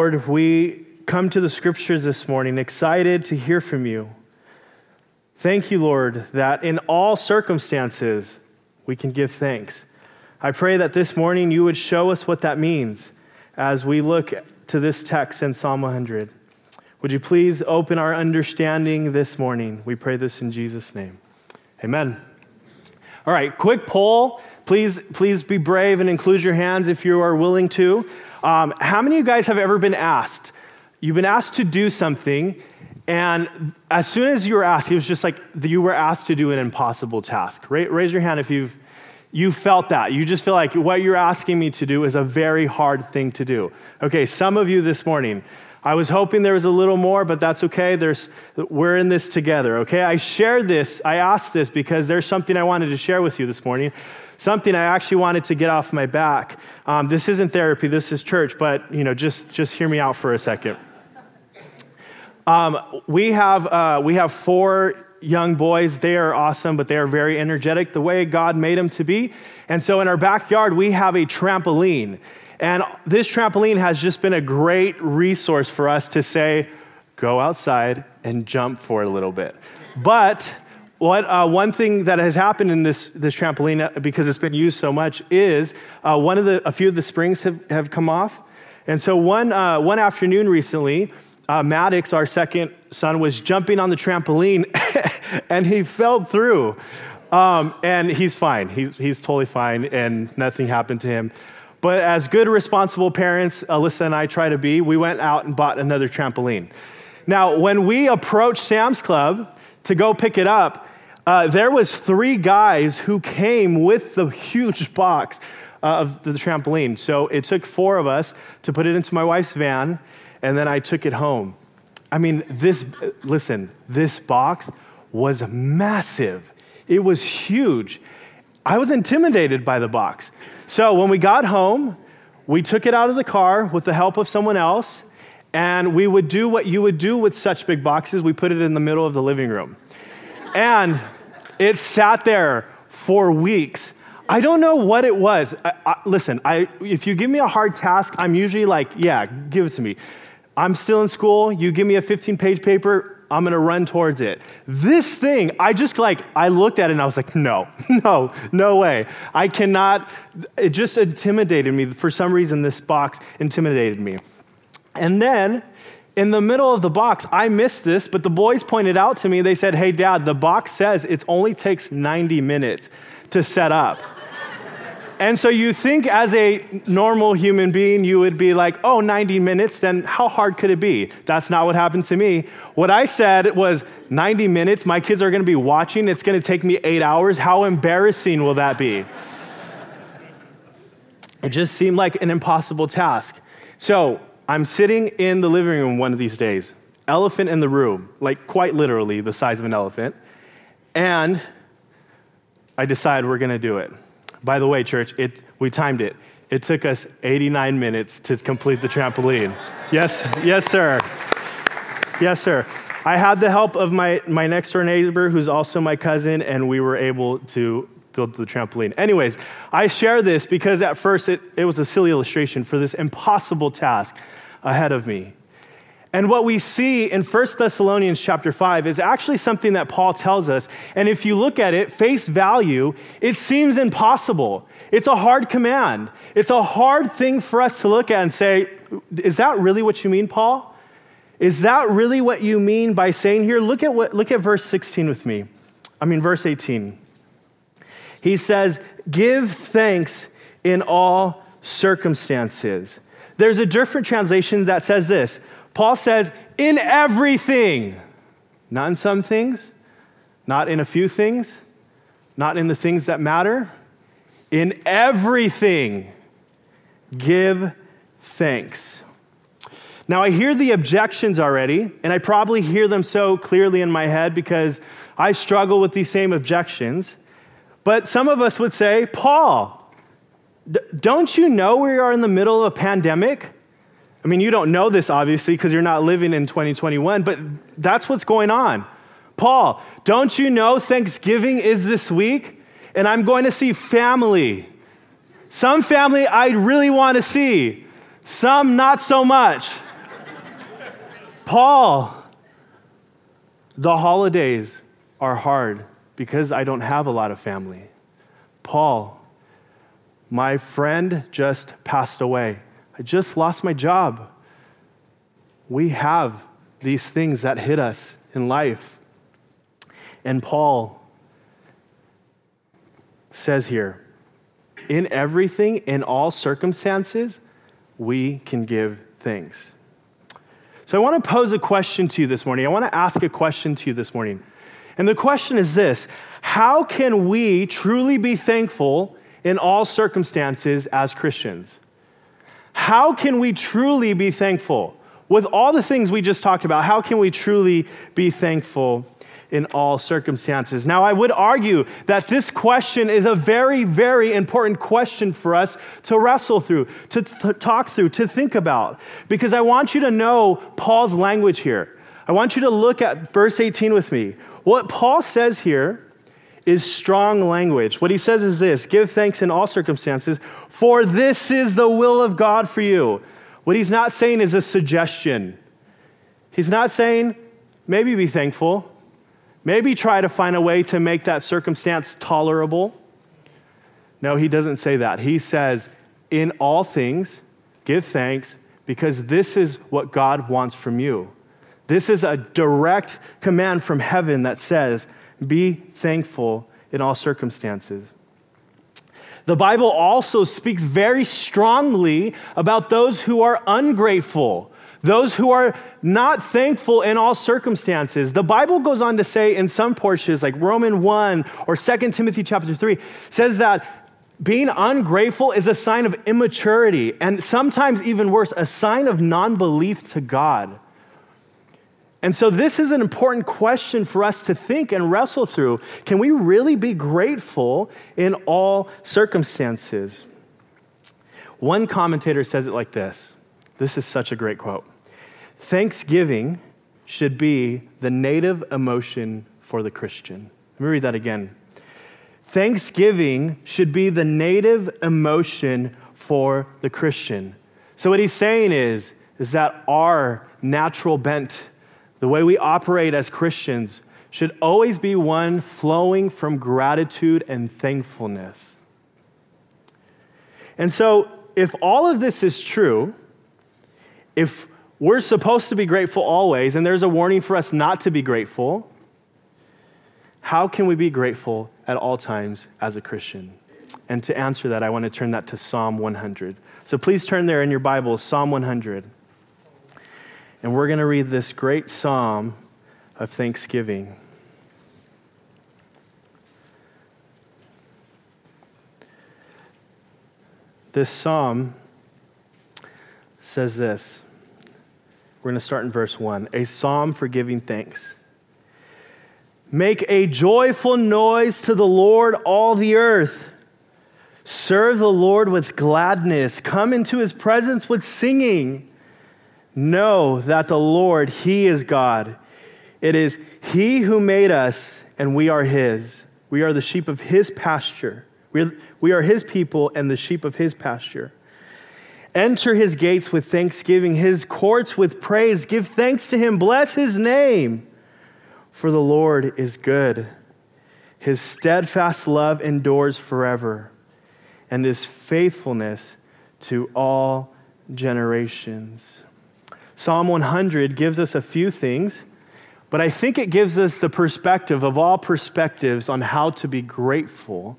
Lord, we come to the scriptures this morning excited to hear from you. Thank you, Lord, that in all circumstances we can give thanks. I pray that this morning you would show us what that means as we look to this text in Psalm 100. Would you please open our understanding this morning? We pray this in Jesus' name. Amen. All right, quick poll. Please, please be brave and include your hands if you are willing to. Um, how many of you guys have ever been asked? You've been asked to do something, and as soon as you were asked, it was just like you were asked to do an impossible task. Raise your hand if you've you felt that. You just feel like what you're asking me to do is a very hard thing to do. Okay, some of you this morning, I was hoping there was a little more, but that's okay. There's, we're in this together, okay? I shared this, I asked this because there's something I wanted to share with you this morning something I actually wanted to get off my back. Um, this isn't therapy, this is church, but you know, just, just hear me out for a second. Um, we, have, uh, we have four young boys. They are awesome, but they are very energetic the way God made them to be. And so in our backyard, we have a trampoline. And this trampoline has just been a great resource for us to say, go outside and jump for a little bit. But what, uh, one thing that has happened in this, this trampoline, uh, because it's been used so much, is uh, one of the, a few of the springs have, have come off. And so one, uh, one afternoon recently, uh, Maddox, our second son, was jumping on the trampoline and he fell through. Um, and he's fine. He's, he's totally fine and nothing happened to him. But as good responsible parents, Alyssa and I try to be, we went out and bought another trampoline. Now, when we approached Sam's Club to go pick it up, uh, there was three guys who came with the huge box uh, of the trampoline. So it took four of us to put it into my wife's van, and then I took it home. I mean, this, listen, this box was massive. It was huge. I was intimidated by the box. So when we got home, we took it out of the car with the help of someone else, and we would do what you would do with such big boxes. We put it in the middle of the living room. And it sat there for weeks. I don't know what it was. I, I, listen, I, if you give me a hard task, I'm usually like, yeah, give it to me. I'm still in school. You give me a 15 page paper, I'm going to run towards it. This thing, I just like, I looked at it and I was like, no, no, no way. I cannot. It just intimidated me. For some reason, this box intimidated me. And then in the middle of the box, I missed this, but the boys pointed out to me, they said, Hey, dad, the box says it only takes 90 minutes to set up. and so you think as a normal human being, you would be like, Oh, 90 minutes, then how hard could it be? That's not what happened to me. What I said was, 90 minutes, my kids are gonna be watching, it's gonna take me eight hours. How embarrassing will that be? it just seemed like an impossible task. So, I'm sitting in the living room one of these days, elephant in the room, like quite literally the size of an elephant, and I decide we're going to do it. By the way, church, it, we timed it. It took us 89 minutes to complete the trampoline. Yes, yes, sir. Yes, sir. I had the help of my, my next door neighbor, who's also my cousin, and we were able to build the trampoline. Anyways, I share this because at first it, it was a silly illustration for this impossible task ahead of me. And what we see in 1 Thessalonians chapter 5 is actually something that Paul tells us. And if you look at it, face value, it seems impossible. It's a hard command. It's a hard thing for us to look at and say, is that really what you mean, Paul? Is that really what you mean by saying here? Look at what look at verse 16 with me. I mean verse 18. He says, "Give thanks in all circumstances." There's a different translation that says this Paul says, in everything, not in some things, not in a few things, not in the things that matter, in everything, give thanks. Now, I hear the objections already, and I probably hear them so clearly in my head because I struggle with these same objections. But some of us would say, Paul, D- don't you know we are in the middle of a pandemic? I mean, you don't know this obviously because you're not living in 2021, but that's what's going on. Paul, don't you know Thanksgiving is this week? And I'm going to see family. Some family I really want to see, some not so much. Paul, the holidays are hard because I don't have a lot of family. Paul, my friend just passed away. I just lost my job. We have these things that hit us in life. And Paul says here, in everything, in all circumstances, we can give thanks. So I want to pose a question to you this morning. I want to ask a question to you this morning. And the question is this How can we truly be thankful in all circumstances as Christians? How can we truly be thankful? With all the things we just talked about, how can we truly be thankful in all circumstances? Now, I would argue that this question is a very, very important question for us to wrestle through, to th- talk through, to think about, because I want you to know Paul's language here. I want you to look at verse 18 with me. What Paul says here is strong language. What he says is this give thanks in all circumstances, for this is the will of God for you. What he's not saying is a suggestion. He's not saying, maybe be thankful, maybe try to find a way to make that circumstance tolerable. No, he doesn't say that. He says, in all things, give thanks because this is what God wants from you. This is a direct command from heaven that says, be thankful in all circumstances. The Bible also speaks very strongly about those who are ungrateful, those who are not thankful in all circumstances. The Bible goes on to say in some portions, like Roman 1 or 2 Timothy chapter 3, says that being ungrateful is a sign of immaturity, and sometimes even worse, a sign of non belief to God. And so, this is an important question for us to think and wrestle through. Can we really be grateful in all circumstances? One commentator says it like this this is such a great quote Thanksgiving should be the native emotion for the Christian. Let me read that again. Thanksgiving should be the native emotion for the Christian. So, what he's saying is, is that our natural bent the way we operate as Christians should always be one flowing from gratitude and thankfulness. And so, if all of this is true, if we're supposed to be grateful always, and there's a warning for us not to be grateful, how can we be grateful at all times as a Christian? And to answer that, I want to turn that to Psalm 100. So please turn there in your Bible, Psalm 100. And we're going to read this great psalm of thanksgiving. This psalm says this. We're going to start in verse 1 a psalm for giving thanks. Make a joyful noise to the Lord, all the earth. Serve the Lord with gladness. Come into his presence with singing. Know that the Lord, He is God. It is He who made us, and we are His. We are the sheep of His pasture. We are, we are His people and the sheep of His pasture. Enter His gates with thanksgiving, His courts with praise. Give thanks to Him, bless His name, for the Lord is good. His steadfast love endures forever, and His faithfulness to all generations. Psalm 100 gives us a few things, but I think it gives us the perspective of all perspectives on how to be grateful.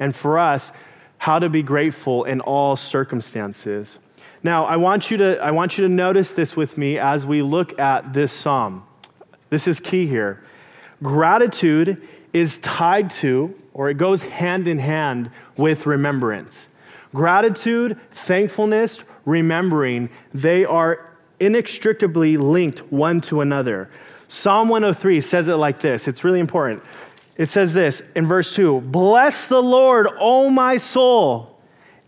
And for us, how to be grateful in all circumstances. Now, I want you to, I want you to notice this with me as we look at this psalm. This is key here. Gratitude is tied to, or it goes hand in hand with remembrance. Gratitude, thankfulness, remembering, they are inextricably linked one to another. Psalm 103 says it like this. It's really important. It says this in verse 2 Bless the Lord, O my soul,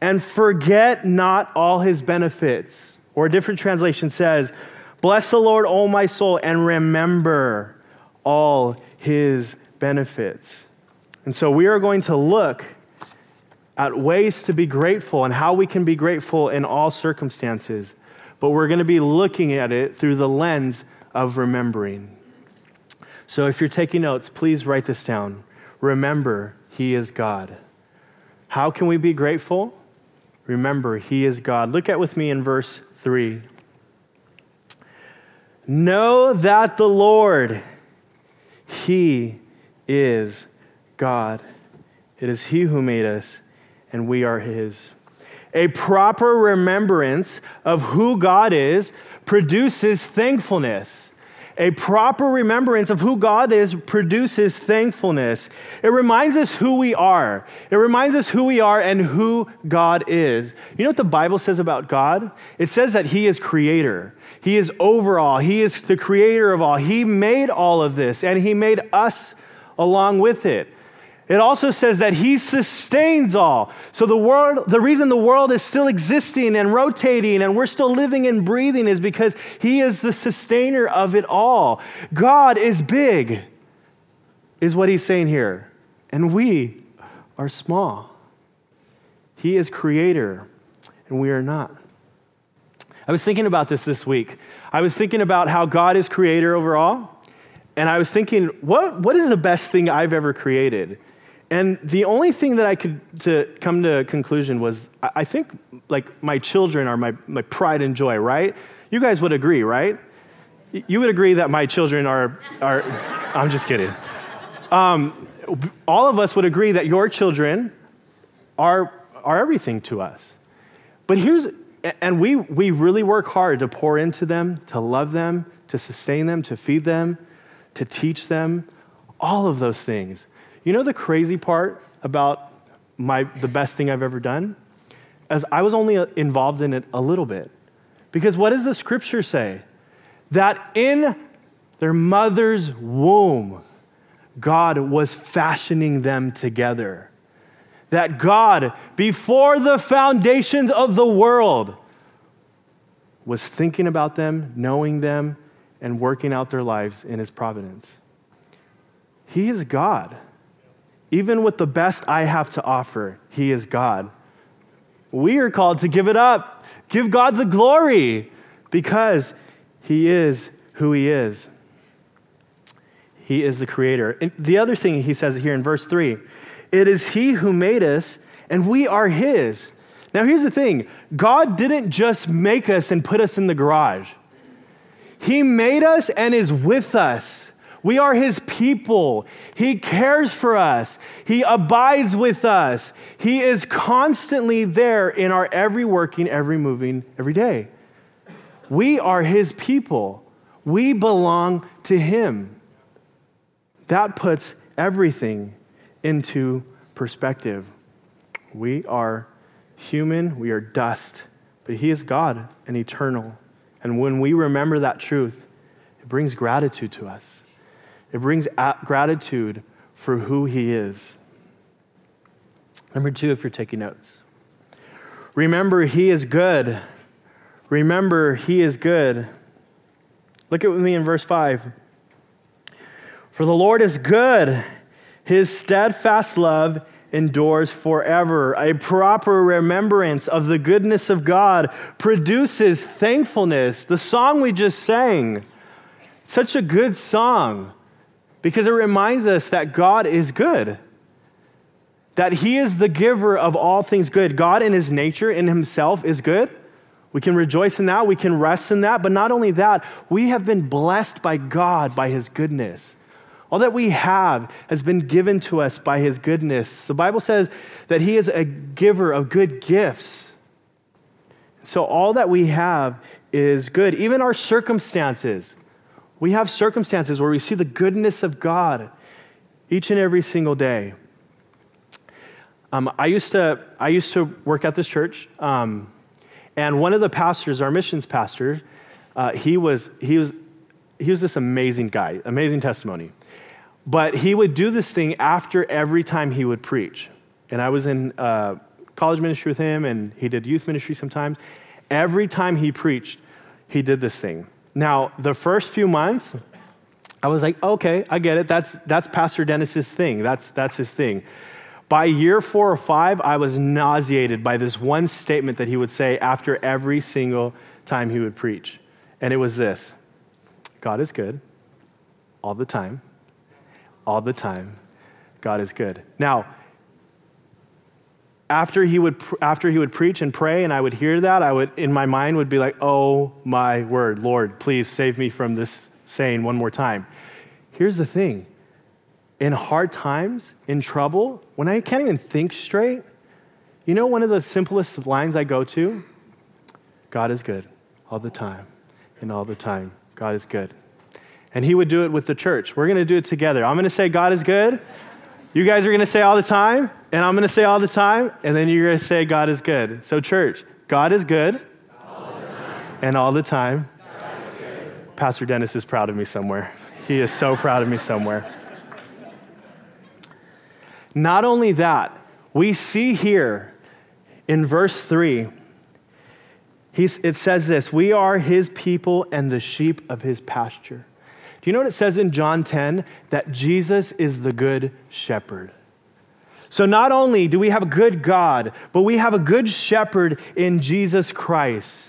and forget not all his benefits. Or a different translation says, Bless the Lord, O my soul, and remember all his benefits. And so we are going to look at ways to be grateful and how we can be grateful in all circumstances but we're going to be looking at it through the lens of remembering. So if you're taking notes, please write this down. Remember, He is God. How can we be grateful? Remember, He is God. Look at with me in verse 3. Know that the Lord, He is God. It is He who made us, and we are His. A proper remembrance of who God is produces thankfulness. A proper remembrance of who God is produces thankfulness. It reminds us who we are. It reminds us who we are and who God is. You know what the Bible says about God? It says that He is creator, He is overall, He is the creator of all. He made all of this, and He made us along with it. It also says that he sustains all. So the world, the reason the world is still existing and rotating and we're still living and breathing is because he is the sustainer of it all. God is big, is what he's saying here. And we are small. He is creator, and we are not. I was thinking about this this week. I was thinking about how God is creator overall. And I was thinking, what, what is the best thing I've ever created? And the only thing that I could to come to a conclusion was I think like my children are my, my pride and joy, right? You guys would agree, right? You would agree that my children are, are I'm just kidding. Um, all of us would agree that your children are, are everything to us. But here's, and we, we really work hard to pour into them, to love them, to sustain them, to feed them, to teach them, all of those things. You know the crazy part about my, the best thing I've ever done? As I was only uh, involved in it a little bit. Because what does the scripture say? That in their mother's womb, God was fashioning them together. That God, before the foundations of the world, was thinking about them, knowing them, and working out their lives in His providence. He is God. Even with the best I have to offer, He is God. We are called to give it up, give God the glory, because He is who He is. He is the Creator. And the other thing He says here in verse 3 it is He who made us, and we are His. Now, here's the thing God didn't just make us and put us in the garage, He made us and is with us. We are his people. He cares for us. He abides with us. He is constantly there in our every working, every moving, every day. We are his people. We belong to him. That puts everything into perspective. We are human, we are dust, but he is God and eternal. And when we remember that truth, it brings gratitude to us. It brings gratitude for who He is. Number two, if you're taking notes, remember He is good. Remember He is good. Look at with me in verse 5. For the Lord is good, His steadfast love endures forever. A proper remembrance of the goodness of God produces thankfulness. The song we just sang, such a good song because it reminds us that God is good, that He is the giver of all things good. God, in His nature, in Himself, is good. We can rejoice in that, we can rest in that, but not only that, we have been blessed by God by His goodness. All that we have has been given to us by His goodness. The Bible says that He is a giver of good gifts. So all that we have is good, even our circumstances. We have circumstances where we see the goodness of God each and every single day. Um, I, used to, I used to work at this church, um, and one of the pastors, our missions pastor, uh, he, was, he, was, he was this amazing guy, amazing testimony. But he would do this thing after every time he would preach. And I was in uh, college ministry with him, and he did youth ministry sometimes. Every time he preached, he did this thing. Now, the first few months, I was like, okay, I get it. That's, that's Pastor Dennis's thing. That's, that's his thing. By year four or five, I was nauseated by this one statement that he would say after every single time he would preach. And it was this God is good all the time. All the time, God is good. Now, after he would after he would preach and pray and I would hear that, I would in my mind would be like, "Oh my word, Lord, please save me from this saying one more time." Here's the thing. In hard times, in trouble, when I can't even think straight, you know one of the simplest lines I go to? God is good all the time. And all the time, God is good. And he would do it with the church. We're going to do it together. I'm going to say, God is good. You guys are going to say all the time, and I'm going to say all the time, and then you're going to say, God is good. So, church, God is good, all and all the time. Pastor Dennis is proud of me somewhere. He is so proud of me somewhere. Not only that, we see here in verse 3, it says this We are his people and the sheep of his pasture. Do you know what it says in John 10? That Jesus is the good shepherd. So not only do we have a good God, but we have a good shepherd in Jesus Christ.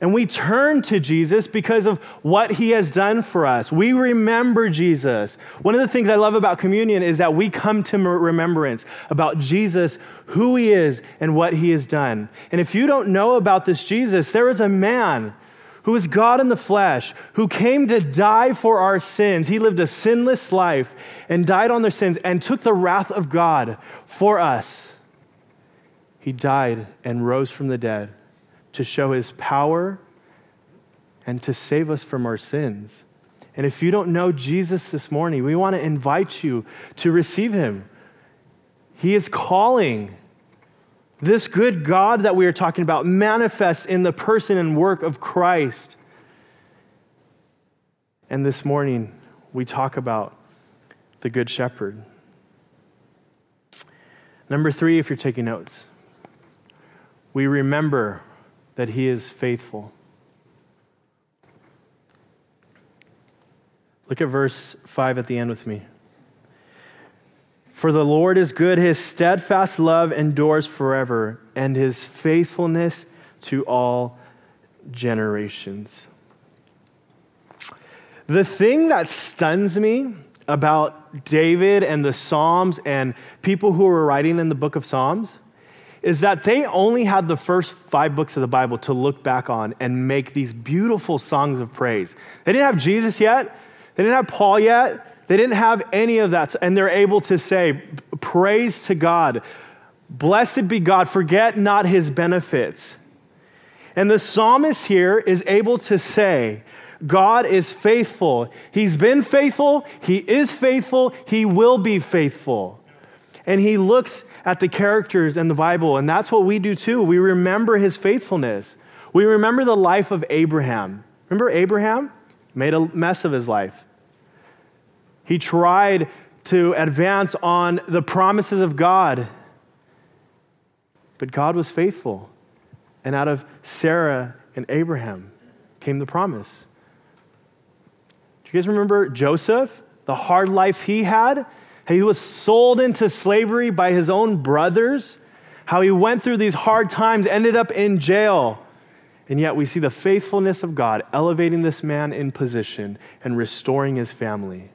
And we turn to Jesus because of what he has done for us. We remember Jesus. One of the things I love about communion is that we come to remembrance about Jesus, who he is, and what he has done. And if you don't know about this Jesus, there is a man who is God in the flesh, who came to die for our sins. He lived a sinless life and died on their sins and took the wrath of God for us. He died and rose from the dead to show his power and to save us from our sins. And if you don't know Jesus this morning, we want to invite you to receive him. He is calling. This good God that we are talking about manifests in the person and work of Christ. And this morning, we talk about the Good Shepherd. Number three, if you're taking notes, we remember that He is faithful. Look at verse 5 at the end with me. For the Lord is good, his steadfast love endures forever, and his faithfulness to all generations. The thing that stuns me about David and the Psalms and people who were writing in the book of Psalms is that they only had the first five books of the Bible to look back on and make these beautiful songs of praise. They didn't have Jesus yet, they didn't have Paul yet, they didn't have any of that, and they're able to say, Praise to God. Blessed be God. Forget not his benefits. And the psalmist here is able to say, God is faithful. He's been faithful. He is faithful. He will be faithful. And he looks at the characters in the Bible, and that's what we do too. We remember his faithfulness. We remember the life of Abraham. Remember Abraham? Made a mess of his life. He tried to advance on the promises of God. But God was faithful. And out of Sarah and Abraham came the promise. Do you guys remember Joseph? The hard life he had? He was sold into slavery by his own brothers? How he went through these hard times, ended up in jail. And yet we see the faithfulness of God elevating this man in position and restoring his family.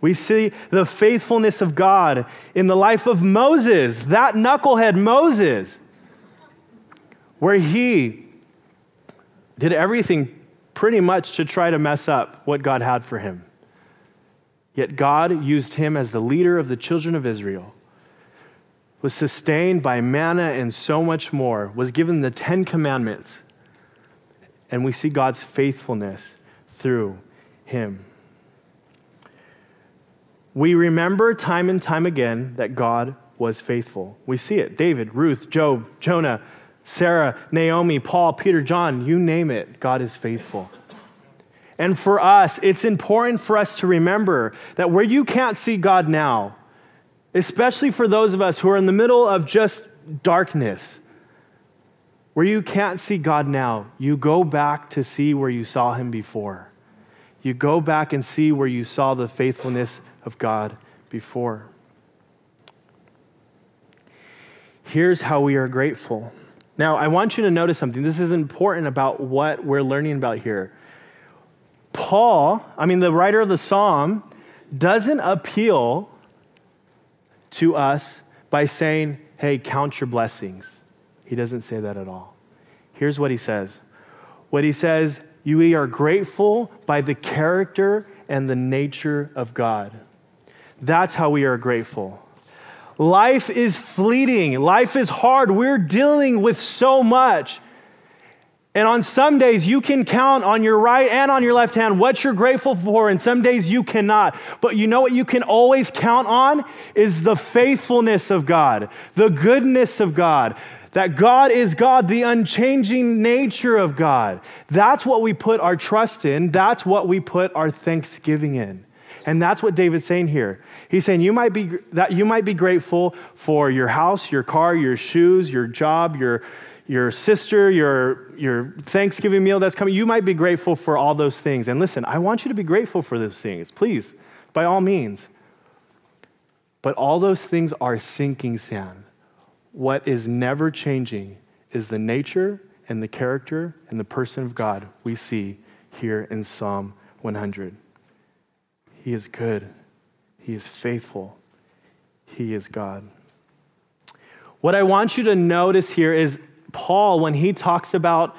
We see the faithfulness of God in the life of Moses, that knucklehead Moses, where he did everything pretty much to try to mess up what God had for him. Yet God used him as the leader of the children of Israel, was sustained by manna and so much more, was given the Ten Commandments. And we see God's faithfulness through him. We remember time and time again that God was faithful. We see it David, Ruth, Job, Jonah, Sarah, Naomi, Paul, Peter, John, you name it, God is faithful. And for us, it's important for us to remember that where you can't see God now, especially for those of us who are in the middle of just darkness, where you can't see God now, you go back to see where you saw him before. You go back and see where you saw the faithfulness of God before. Here's how we are grateful. Now, I want you to notice something. This is important about what we're learning about here. Paul, I mean, the writer of the psalm, doesn't appeal to us by saying, hey, count your blessings. He doesn't say that at all. Here's what he says what he says, you are grateful by the character and the nature of God. That's how we are grateful. Life is fleeting, life is hard. We're dealing with so much. And on some days, you can count on your right and on your left hand what you're grateful for, and some days you cannot. But you know what you can always count on is the faithfulness of God, the goodness of God, that God is God, the unchanging nature of God. That's what we put our trust in, that's what we put our thanksgiving in. And that's what David's saying here. He's saying you might be that you might be grateful for your house, your car, your shoes, your job, your your sister, your, your Thanksgiving meal that's coming, you might be grateful for all those things. And listen, I want you to be grateful for those things, please, by all means. But all those things are sinking sand. What is never changing is the nature and the character and the person of God we see here in Psalm 100. He is good, He is faithful, He is God. What I want you to notice here is Paul, when he talks about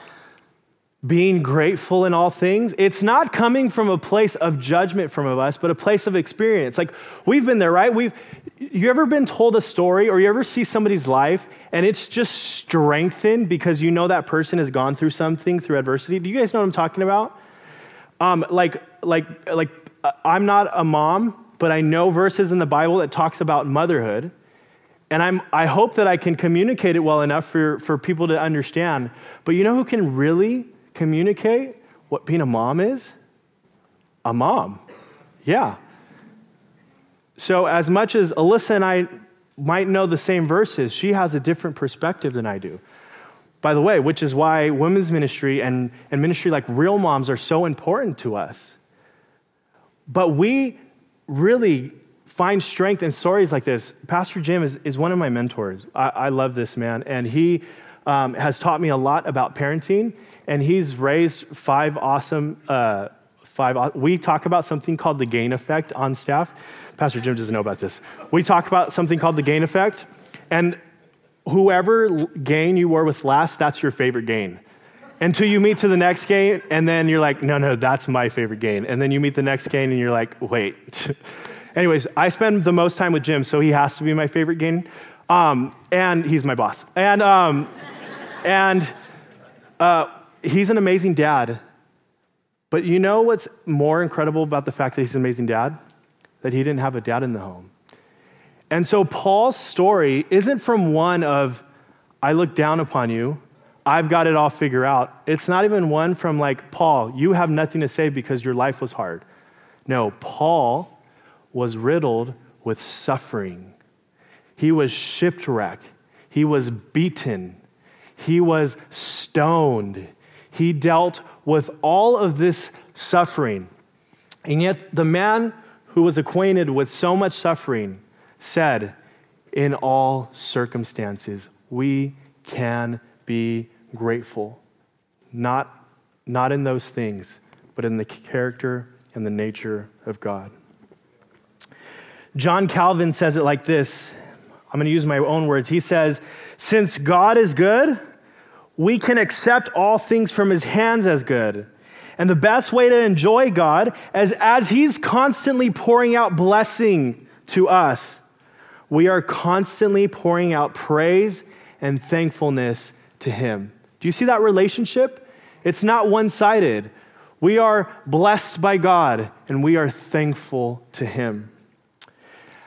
being grateful in all things, it's not coming from a place of judgment from us, but a place of experience. Like we've been there, right? We've you ever been told a story or you ever see somebody's life and it's just strengthened because you know that person has gone through something through adversity? Do you guys know what I'm talking about? Um, like, like, like, I'm not a mom, but I know verses in the Bible that talks about motherhood and I'm, I hope that I can communicate it well enough for, for people to understand. But you know who can really communicate what being a mom is? A mom. Yeah. So, as much as Alyssa and I might know the same verses, she has a different perspective than I do. By the way, which is why women's ministry and, and ministry like Real Moms are so important to us. But we really find strength in stories like this. Pastor Jim is, is one of my mentors. I, I love this man, and he um, has taught me a lot about parenting, and he's raised five awesome. Uh, five. We talk about something called the gain effect on staff. Pastor Jim doesn't know about this. We talk about something called the gain effect, and whoever gain you were with last, that's your favorite gain until you meet to the next gain, and then you're like, no, no, that's my favorite gain. And then you meet the next gain, and you're like, wait. Anyways, I spend the most time with Jim, so he has to be my favorite gain. Um, and he's my boss. And, um, and uh, he's an amazing dad. But you know what's more incredible about the fact that he's an amazing dad? That he didn't have a dad in the home. And so Paul's story isn't from one of, I look down upon you, I've got it all figured out. It's not even one from like, Paul, you have nothing to say because your life was hard. No, Paul was riddled with suffering. He was shipwrecked. He was beaten. He was stoned. He dealt with all of this suffering. And yet, the man who was acquainted with so much suffering said, In all circumstances, we can be grateful. Not, not in those things, but in the character and the nature of God. John Calvin says it like this. I'm going to use my own words. He says, Since God is good, we can accept all things from his hands as good. And the best way to enjoy God is as he's constantly pouring out blessing to us, we are constantly pouring out praise and thankfulness to him. Do you see that relationship? It's not one sided. We are blessed by God and we are thankful to him.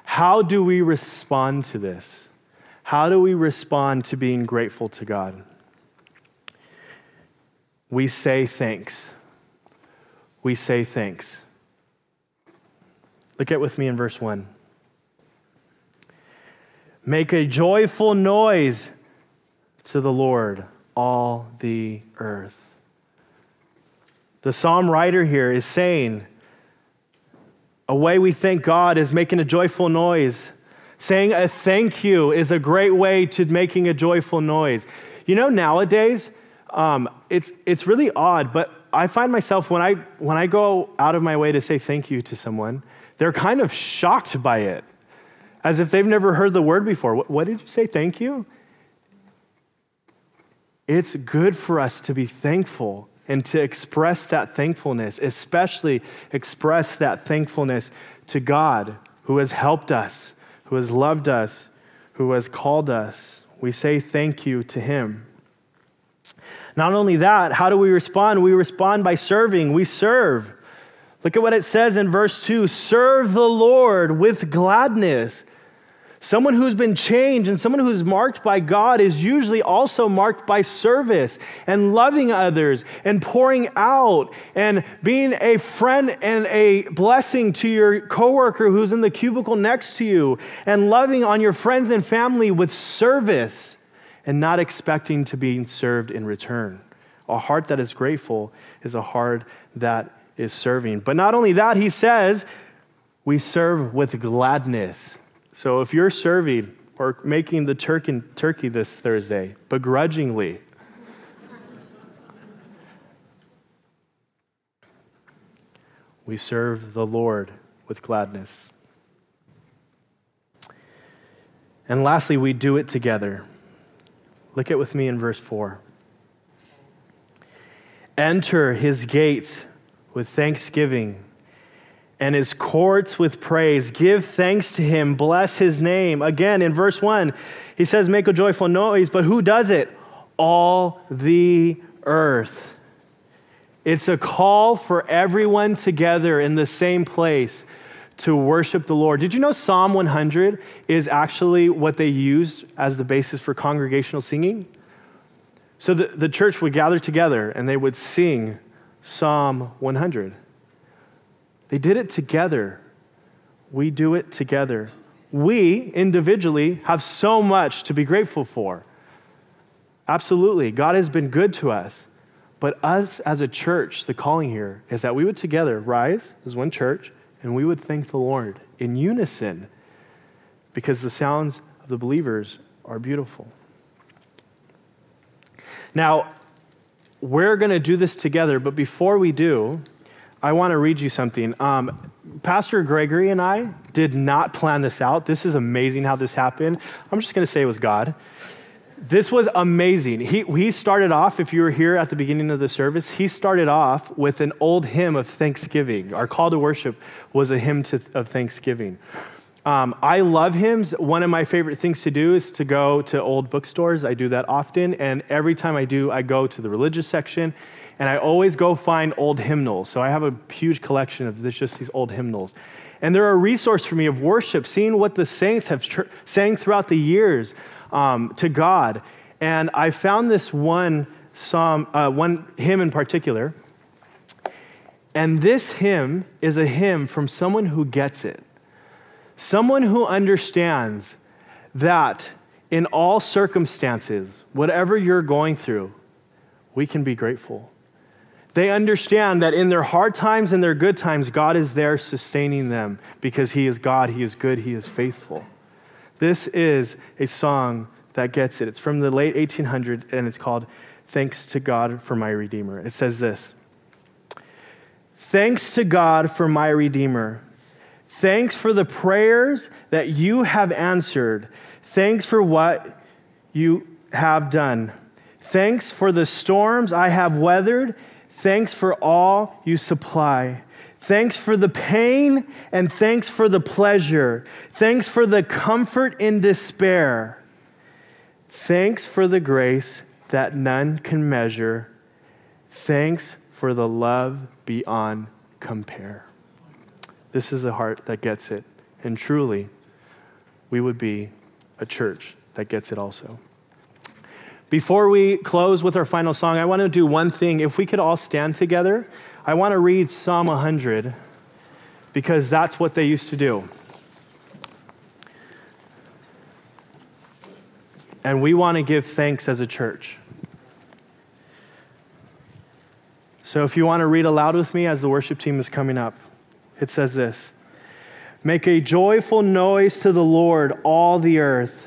How do we respond to this? How do we respond to being grateful to God? We say thanks. We say thanks. Look at with me in verse 1. Make a joyful noise to the Lord, all the earth. The psalm writer here is saying, a way we thank God is making a joyful noise. Saying a thank you is a great way to making a joyful noise. You know, nowadays, um, it's, it's really odd, but I find myself when I when I go out of my way to say thank you to someone, they're kind of shocked by it, as if they've never heard the word before. What, what did you say? Thank you. It's good for us to be thankful and to express that thankfulness, especially express that thankfulness to God who has helped us, who has loved us, who has called us. We say thank you to Him. Not only that, how do we respond? We respond by serving. We serve. Look at what it says in verse 2 serve the Lord with gladness. Someone who's been changed and someone who's marked by God is usually also marked by service and loving others and pouring out and being a friend and a blessing to your coworker who's in the cubicle next to you and loving on your friends and family with service and not expecting to be served in return. A heart that is grateful is a heart that is serving. But not only that, he says, we serve with gladness. So if you're serving or making the turkey, turkey this Thursday, begrudgingly, we serve the Lord with gladness. And lastly, we do it together. Look at with me in verse 4. Enter his gates with thanksgiving and his courts with praise. Give thanks to him, bless his name. Again, in verse 1, he says, Make a joyful noise, but who does it? All the earth. It's a call for everyone together in the same place to worship the Lord. Did you know Psalm 100 is actually what they used as the basis for congregational singing? So the, the church would gather together and they would sing Psalm 100. They did it together. We do it together. We individually have so much to be grateful for. Absolutely. God has been good to us. But us as a church, the calling here is that we would together rise as one church and we would thank the Lord in unison because the sounds of the believers are beautiful. Now, we're going to do this together, but before we do, I want to read you something. Um, Pastor Gregory and I did not plan this out. This is amazing how this happened. I'm just going to say it was God. This was amazing. He, he started off, if you were here at the beginning of the service, he started off with an old hymn of thanksgiving. Our call to worship was a hymn to, of thanksgiving. Um, I love hymns. One of my favorite things to do is to go to old bookstores. I do that often. And every time I do, I go to the religious section and I always go find old hymnals. So I have a huge collection of this, just these old hymnals. And they're a resource for me of worship, seeing what the saints have tr- sang throughout the years um, to God. And I found this one psalm, uh, one hymn in particular. And this hymn is a hymn from someone who gets it, someone who understands that in all circumstances, whatever you're going through, we can be grateful. They understand that in their hard times and their good times, God is there sustaining them because He is God, He is good, He is faithful. This is a song that gets it. It's from the late 1800s and it's called Thanks to God for My Redeemer. It says this Thanks to God for my Redeemer. Thanks for the prayers that you have answered. Thanks for what you have done. Thanks for the storms I have weathered Thanks for all you supply. Thanks for the pain and thanks for the pleasure. Thanks for the comfort in despair. Thanks for the grace that none can measure. Thanks for the love beyond compare. This is a heart that gets it. And truly, we would be a church that gets it also. Before we close with our final song, I want to do one thing. If we could all stand together, I want to read Psalm 100 because that's what they used to do. And we want to give thanks as a church. So if you want to read aloud with me as the worship team is coming up, it says this Make a joyful noise to the Lord, all the earth.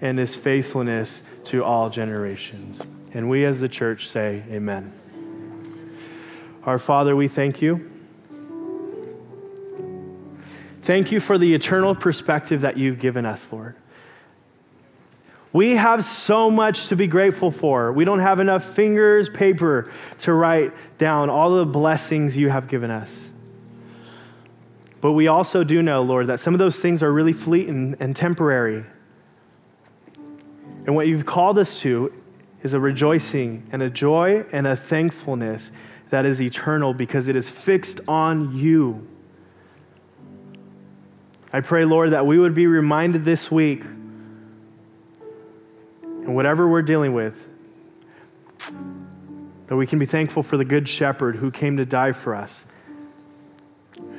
and His faithfulness to all generations. And we as the church say, Amen. Our Father, we thank you. Thank you for the eternal perspective that you've given us, Lord. We have so much to be grateful for. We don't have enough fingers, paper to write down all the blessings you have given us. But we also do know, Lord, that some of those things are really fleeting and temporary. And what you've called us to is a rejoicing and a joy and a thankfulness that is eternal because it is fixed on you. I pray, Lord, that we would be reminded this week, and whatever we're dealing with, that we can be thankful for the Good Shepherd who came to die for us,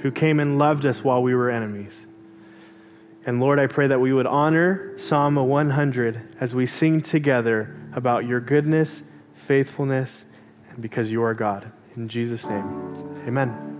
who came and loved us while we were enemies. And Lord, I pray that we would honor Psalm 100 as we sing together about your goodness, faithfulness, and because you are God. In Jesus' name, amen.